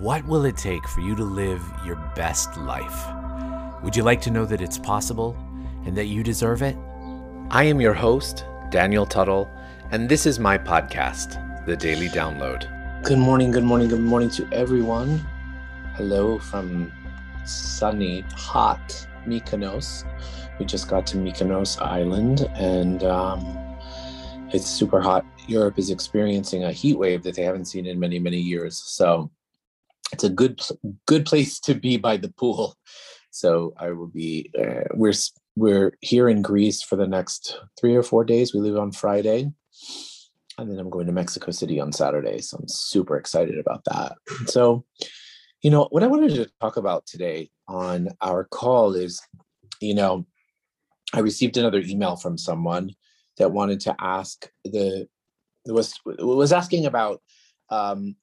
What will it take for you to live your best life? Would you like to know that it's possible and that you deserve it? I am your host, Daniel Tuttle, and this is my podcast, The Daily Download. Good morning, good morning, good morning to everyone. Hello from sunny, hot Mykonos. We just got to Mykonos Island and um, it's super hot. Europe is experiencing a heat wave that they haven't seen in many, many years. So it's a good good place to be by the pool. So I will be. Uh, we're we're here in Greece for the next three or four days. We leave on Friday, and then I'm going to Mexico City on Saturday. So I'm super excited about that. So, you know, what I wanted to talk about today on our call is, you know, I received another email from someone that wanted to ask the was was asking about um,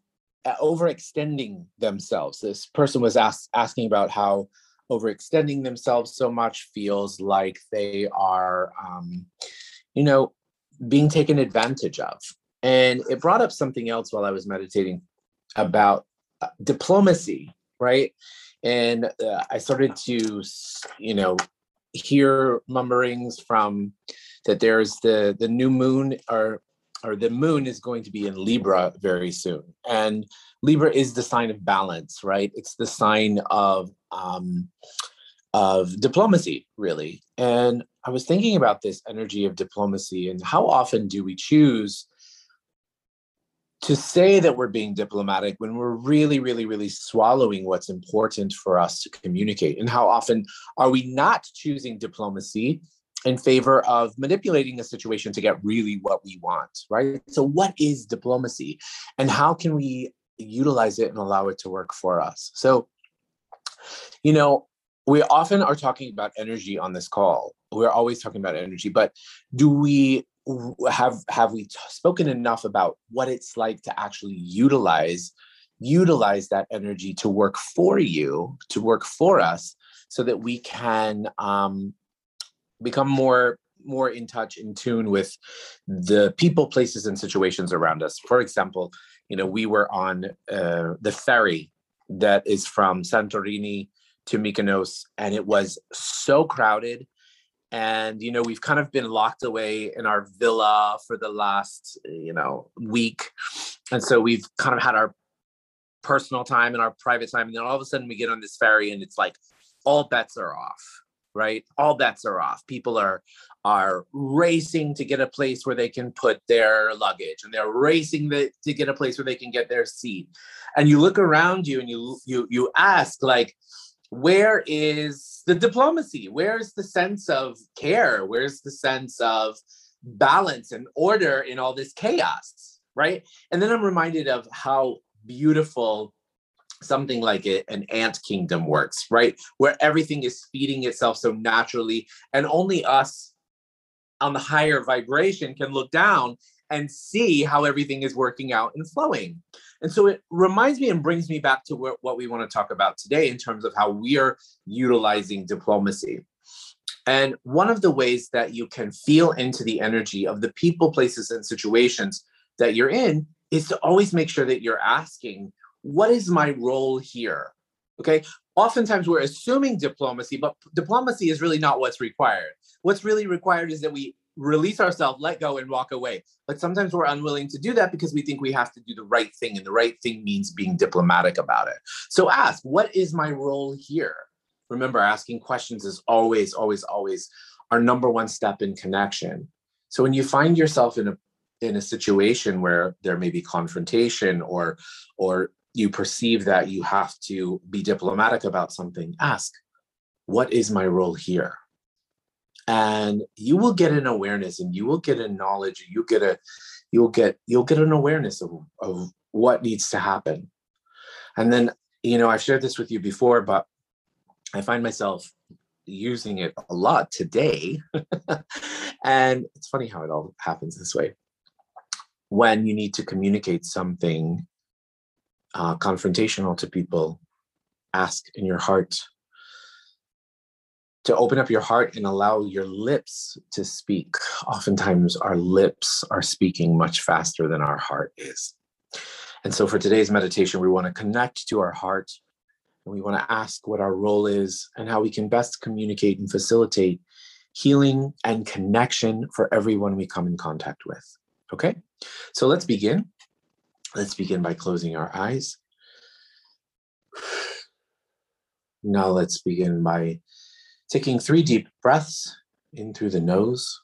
overextending themselves. This person was ask, asking about how overextending themselves so much feels like they are, um, you know, being taken advantage of. And it brought up something else while I was meditating about uh, diplomacy, right? And uh, I started to, you know, hear mumblings from that there's the the new moon or or the moon is going to be in Libra very soon. And Libra is the sign of balance, right? It's the sign of um, of diplomacy, really. And I was thinking about this energy of diplomacy and how often do we choose to say that we're being diplomatic when we're really, really, really swallowing what's important for us to communicate? And how often are we not choosing diplomacy in favor of manipulating a situation to get really what we want, right? So, what is diplomacy and how can we utilize it and allow it to work for us? So, you know, we often are talking about energy on this call. We're always talking about energy, but do we have have we t- spoken enough about what it's like to actually utilize utilize that energy to work for you, to work for us, so that we can um, become more more in touch in tune with the people places and situations around us. For example you know we were on uh, the ferry that is from santorini to mykonos and it was so crowded. And you know we've kind of been locked away in our villa for the last you know week. And so we've kind of had our personal time and our private time. And then all of a sudden we get on this ferry and it's like all bets are off right? All bets are off. People are are racing to get a place where they can put their luggage and they're racing the, to get a place where they can get their seat. And you look around you and you you you ask like where is the diplomacy? Where's the sense of care? Where's the sense of balance and order in all this chaos right? And then i'm reminded of how beautiful something like it, an ant kingdom works, right? Where everything is feeding itself so naturally, and only us on the higher vibration can look down and see how everything is working out and flowing. And so it reminds me and brings me back to where, what we want to talk about today in terms of how we are utilizing diplomacy. And one of the ways that you can feel into the energy of the people, places, and situations that you're in is to always make sure that you're asking what is my role here? Okay. Oftentimes we're assuming diplomacy, but diplomacy is really not what's required. What's really required is that we release ourselves, let go, and walk away. But sometimes we're unwilling to do that because we think we have to do the right thing, and the right thing means being diplomatic about it. So ask, what is my role here? Remember, asking questions is always, always, always our number one step in connection. So when you find yourself in a in a situation where there may be confrontation or or you perceive that you have to be diplomatic about something, ask, what is my role here? And you will get an awareness and you will get a knowledge, you get a you'll get you'll get an awareness of, of what needs to happen. And then, you know, I've shared this with you before, but I find myself using it a lot today. and it's funny how it all happens this way. When you need to communicate something uh, confrontational to people, ask in your heart to open up your heart and allow your lips to speak. Oftentimes, our lips are speaking much faster than our heart is. And so for today's meditation, we want to connect to our heart and we want to ask what our role is and how we can best communicate and facilitate healing and connection for everyone we come in contact with. Okay, so let's begin. Let's begin by closing our eyes. Now let's begin by taking three deep breaths in through the nose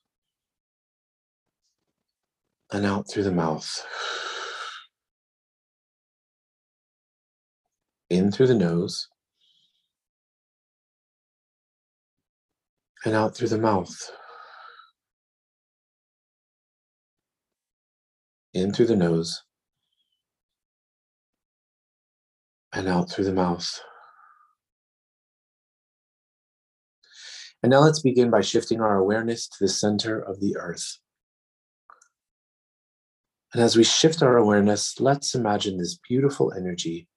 and out through the mouth. In through the nose and out through the mouth. In through the nose and out through the mouth. And now let's begin by shifting our awareness to the center of the earth. And as we shift our awareness, let's imagine this beautiful energy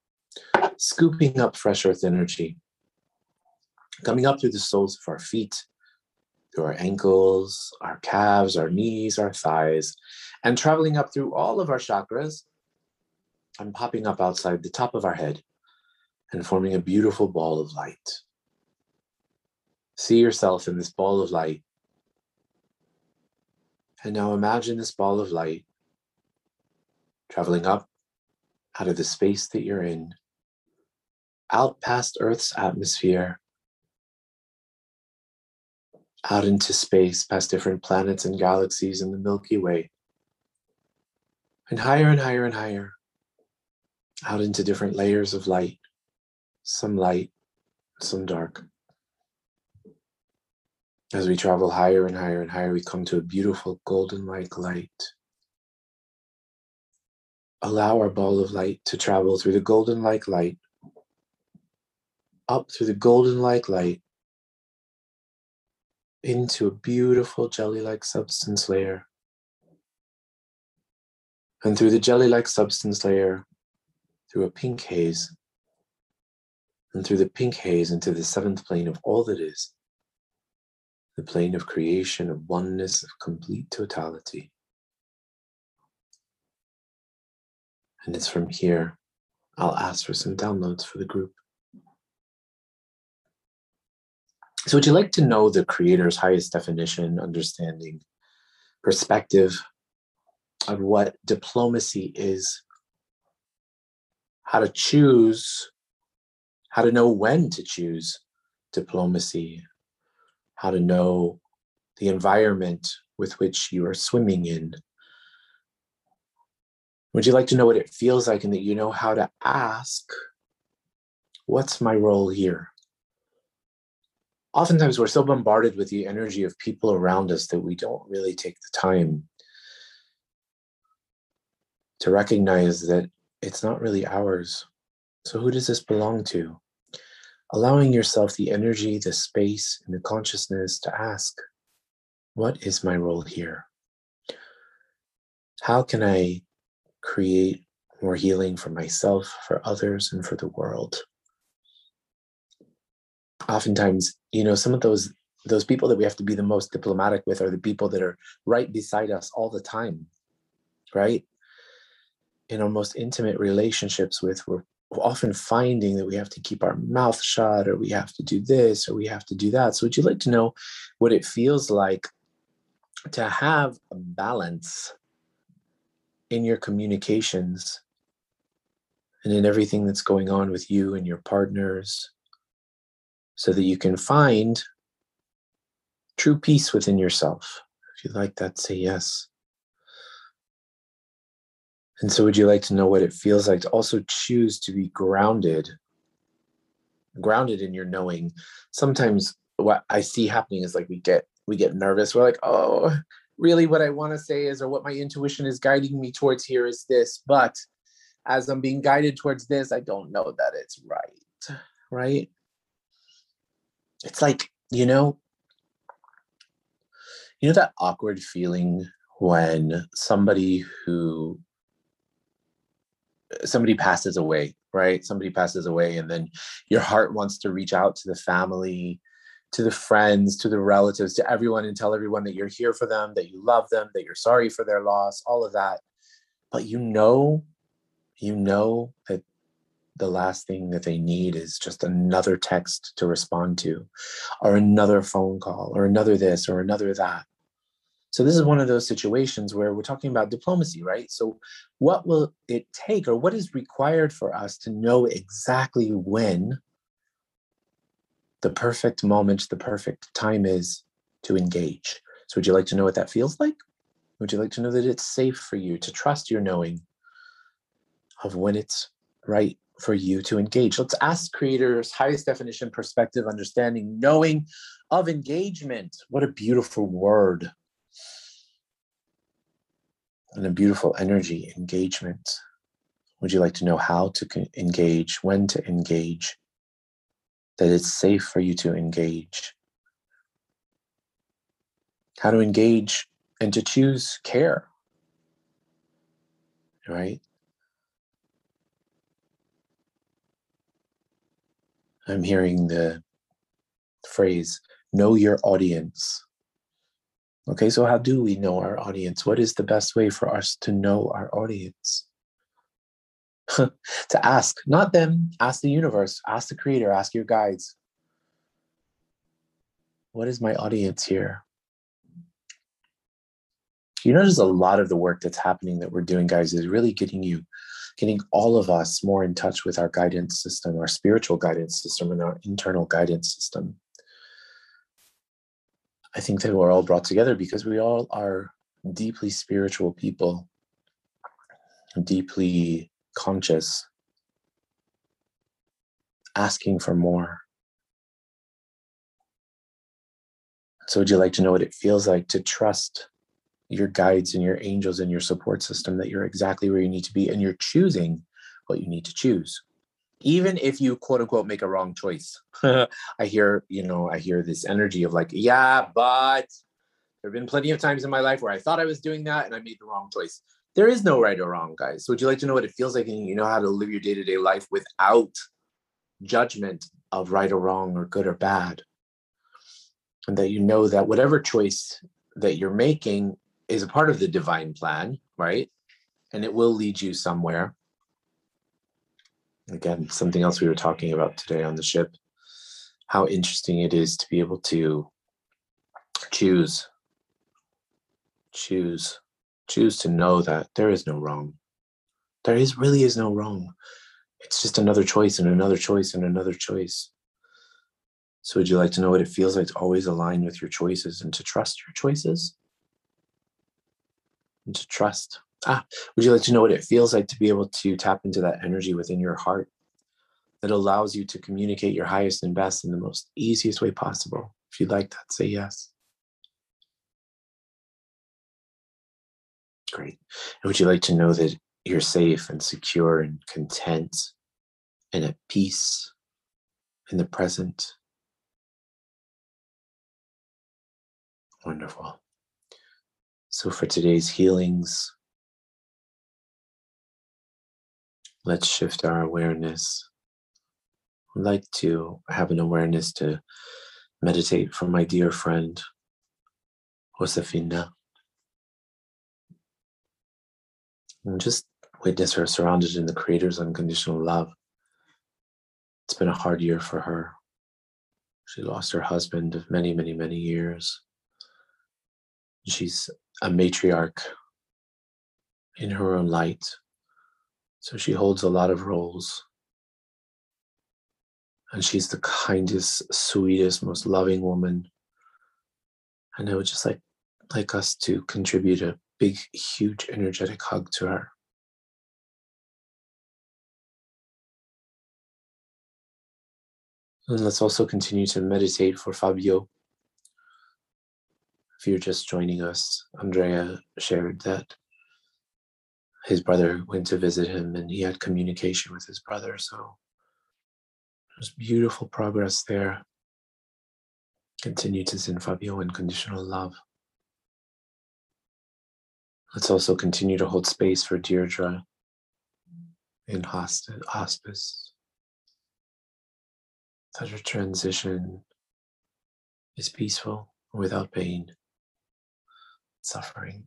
scooping up fresh earth energy, coming up through the soles of our feet, through our ankles, our calves, our knees, our thighs, and traveling up through all of our chakras and popping up outside the top of our head and forming a beautiful ball of light. See yourself in this ball of light. And now imagine this ball of light traveling up out of the space that you're in, out past Earth's atmosphere, out into space, past different planets and galaxies in the Milky Way, and higher and higher and higher, out into different layers of light, some light, some dark. As we travel higher and higher and higher, we come to a beautiful golden like light. Allow our ball of light to travel through the golden like light, up through the golden like light, into a beautiful jelly like substance layer. And through the jelly like substance layer, through a pink haze, and through the pink haze into the seventh plane of all that is the plane of creation, of oneness, of complete totality. And it's from here I'll ask for some downloads for the group. So, would you like to know the Creator's highest definition, understanding, perspective of what diplomacy is? How to choose, how to know when to choose diplomacy, how to know the environment with which you are swimming in. Would you like to know what it feels like and that you know how to ask, What's my role here? Oftentimes, we're so bombarded with the energy of people around us that we don't really take the time to recognize that it's not really ours. So, who does this belong to? allowing yourself the energy, the space, and the consciousness to ask, What is my role here? How can I create more healing for myself, for others, and for the world? Oftentimes, you know, some of those those people that we have to be the most diplomatic with are the people that are right beside us all the time, right? In our most intimate relationships with, we're often finding that we have to keep our mouth shut or we have to do this or we have to do that. So, would you like to know what it feels like to have a balance in your communications and in everything that's going on with you and your partners so that you can find true peace within yourself? If you'd like that, say yes. And so, would you like to know what it feels like to also choose to be grounded, grounded in your knowing? Sometimes what I see happening is like we get we get nervous. We're like, oh, really, what I want to say is, or what my intuition is guiding me towards here is this. But as I'm being guided towards this, I don't know that it's right. Right? It's like you know, you know that awkward feeling when somebody who somebody passes away, right? Somebody passes away, and then your heart wants to reach out to the family, to the friends, to the relatives, to everyone, and tell everyone that you're here for them, that you love them, that you're sorry for their loss, all of that. But you know you know that the last thing that they need is just another text to respond to, or another phone call, or another this, or another that. So, this is one of those situations where we're talking about diplomacy, right? So, what will it take, or what is required for us to know exactly when the perfect moment, the perfect time is to engage? So, would you like to know what that feels like? Would you like to know that it's safe for you to trust your knowing of when it's right for you to engage. Let's ask creators highest definition perspective, understanding, knowing of engagement. What a beautiful word. And a beautiful energy, engagement. Would you like to know how to engage, when to engage, that it's safe for you to engage? How to engage and to choose care, right? I'm hearing the phrase, know your audience. Okay, so how do we know our audience? What is the best way for us to know our audience? to ask, not them, ask the universe, ask the creator, ask your guides. What is my audience here? You notice a lot of the work that's happening that we're doing, guys, is really getting you getting all of us more in touch with our guidance system, our spiritual guidance system, and our internal guidance system. I think that we're all brought together because we all are deeply spiritual people, deeply conscious, asking for more. So, would you like to know what it feels like to trust your guides and your angels and your support system that you're exactly where you need to be and you're choosing what you need to choose even if you quote unquote make a wrong choice i hear you know i hear this energy of like yeah but there have been plenty of times in my life where i thought i was doing that and i made the wrong choice there is no right or wrong guys so would you like to know what it feels like and you know how to live your day-to-day life without judgment of right or wrong or good or bad and that you know that whatever choice that you're making is a part of the divine plan, right? And it will lead you somewhere. Again, something else we were talking about today on the ship how interesting it is to be able to choose, choose, choose to know that there is no wrong. There is really is no wrong. It's just another choice and another choice and another choice. So, would you like to know what it feels like to always align with your choices and to trust your choices? and to trust. Ah, would you like to know what it feels like to be able to tap into that energy within your heart that allows you to communicate your highest and best in the most easiest way possible? If you'd like that, say yes. Great. And would you like to know that you're safe and secure and content and at peace in the present? Wonderful. So, for today's healings, let's shift our awareness. I'd like to have an awareness to meditate for my dear friend, Josefina. And just witness her surrounded in the Creator's unconditional love. It's been a hard year for her. She lost her husband of many, many, many years. She's a matriarch in her own light. So she holds a lot of roles. And she's the kindest, sweetest, most loving woman. And I would just like like us to contribute a big, huge, energetic hug to her. And let's also continue to meditate for Fabio, if you're just joining us, Andrea shared that his brother went to visit him and he had communication with his brother. So there's beautiful progress there. Continue to send Fabio unconditional love. Let's also continue to hold space for Deirdre in hospice. That her transition is peaceful without pain suffering.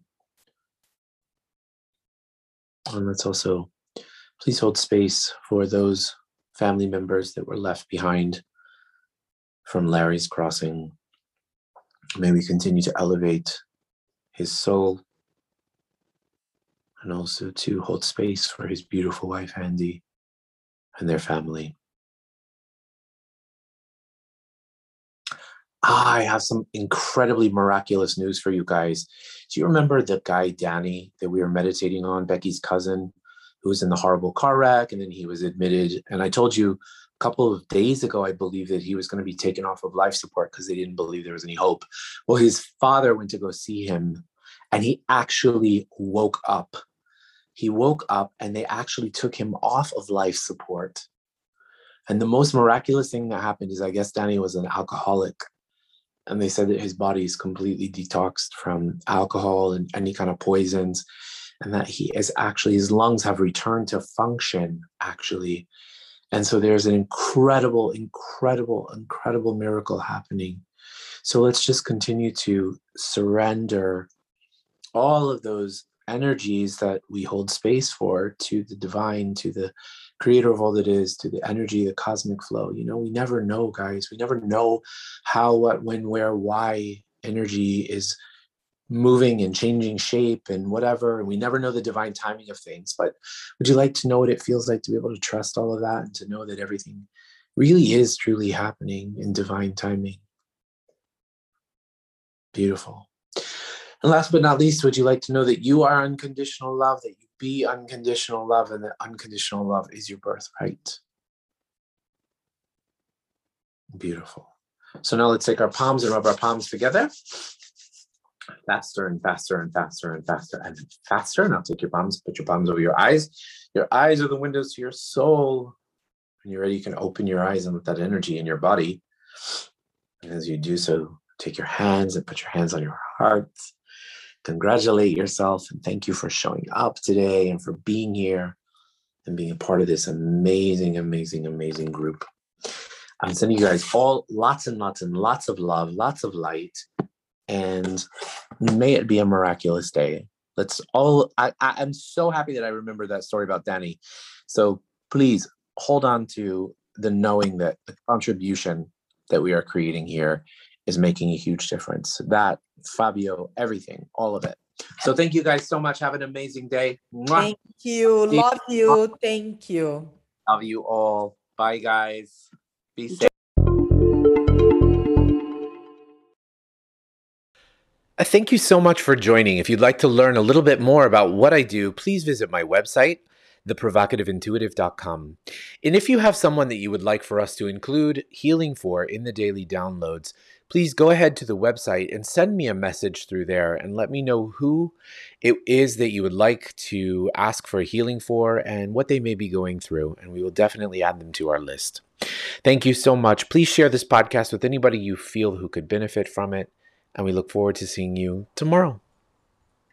And let's also please hold space for those family members that were left behind from Larry's crossing. May we continue to elevate his soul and also to hold space for his beautiful wife, Andy, and their family. I have some incredibly miraculous news for you guys. Do you remember the guy, Danny, that we were meditating on, Becky's cousin, who was in the horrible car wreck and then he was admitted? And I told you a couple of days ago, I believe that he was going to be taken off of life support because they didn't believe there was any hope. Well, his father went to go see him and he actually woke up. He woke up and they actually took him off of life support. And the most miraculous thing that happened is I guess Danny was an alcoholic and they said that his body is completely detoxed from alcohol and any kind of poisons and that he is actually his lungs have returned to function actually. And so there's an incredible incredible incredible miracle happening. So let's just continue to surrender all of those energies that we hold space for to the divine to the creator of all that is to the energy the cosmic flow. You know we never know guys. We never know how what when where why energy is moving and changing shape and whatever and we never know the divine timing of things. But would you like to know what it feels like to be able to trust all of that and to know that everything really is truly happening in divine timing? Beautiful. And last but not least would you like to know that you are unconditional love that you be unconditional love and that unconditional love is your birthright. Beautiful. So now let's take our palms and rub our palms together. Faster and faster and faster and faster and faster. Now take your palms, put your palms over your eyes. Your eyes are the windows to your soul. When you're ready, you can open your eyes and let that energy in your body. And as you do so, take your hands and put your hands on your heart congratulate yourself and thank you for showing up today and for being here and being a part of this amazing, amazing, amazing group. I'm sending you guys all lots and lots and lots of love, lots of light, and may it be a miraculous day. Let's all, I, I, am so happy that I remember that story about Danny. So please hold on to the knowing that the contribution that we are creating here is making a huge difference. That, Fabio, everything, all of it. So thank you guys so much. Have an amazing day. Thank you. Love you. Thank you. Love you all. Bye, guys. Be safe. Thank you so much for joining. If you'd like to learn a little bit more about what I do, please visit my website, theprovocativeintuitive.com. And if you have someone that you would like for us to include healing for in the daily downloads, please go ahead to the website and send me a message through there and let me know who it is that you would like to ask for healing for and what they may be going through. And we will definitely add them to our list. Thank you so much. Please share this podcast with anybody you feel who could benefit from it. And we look forward to seeing you tomorrow.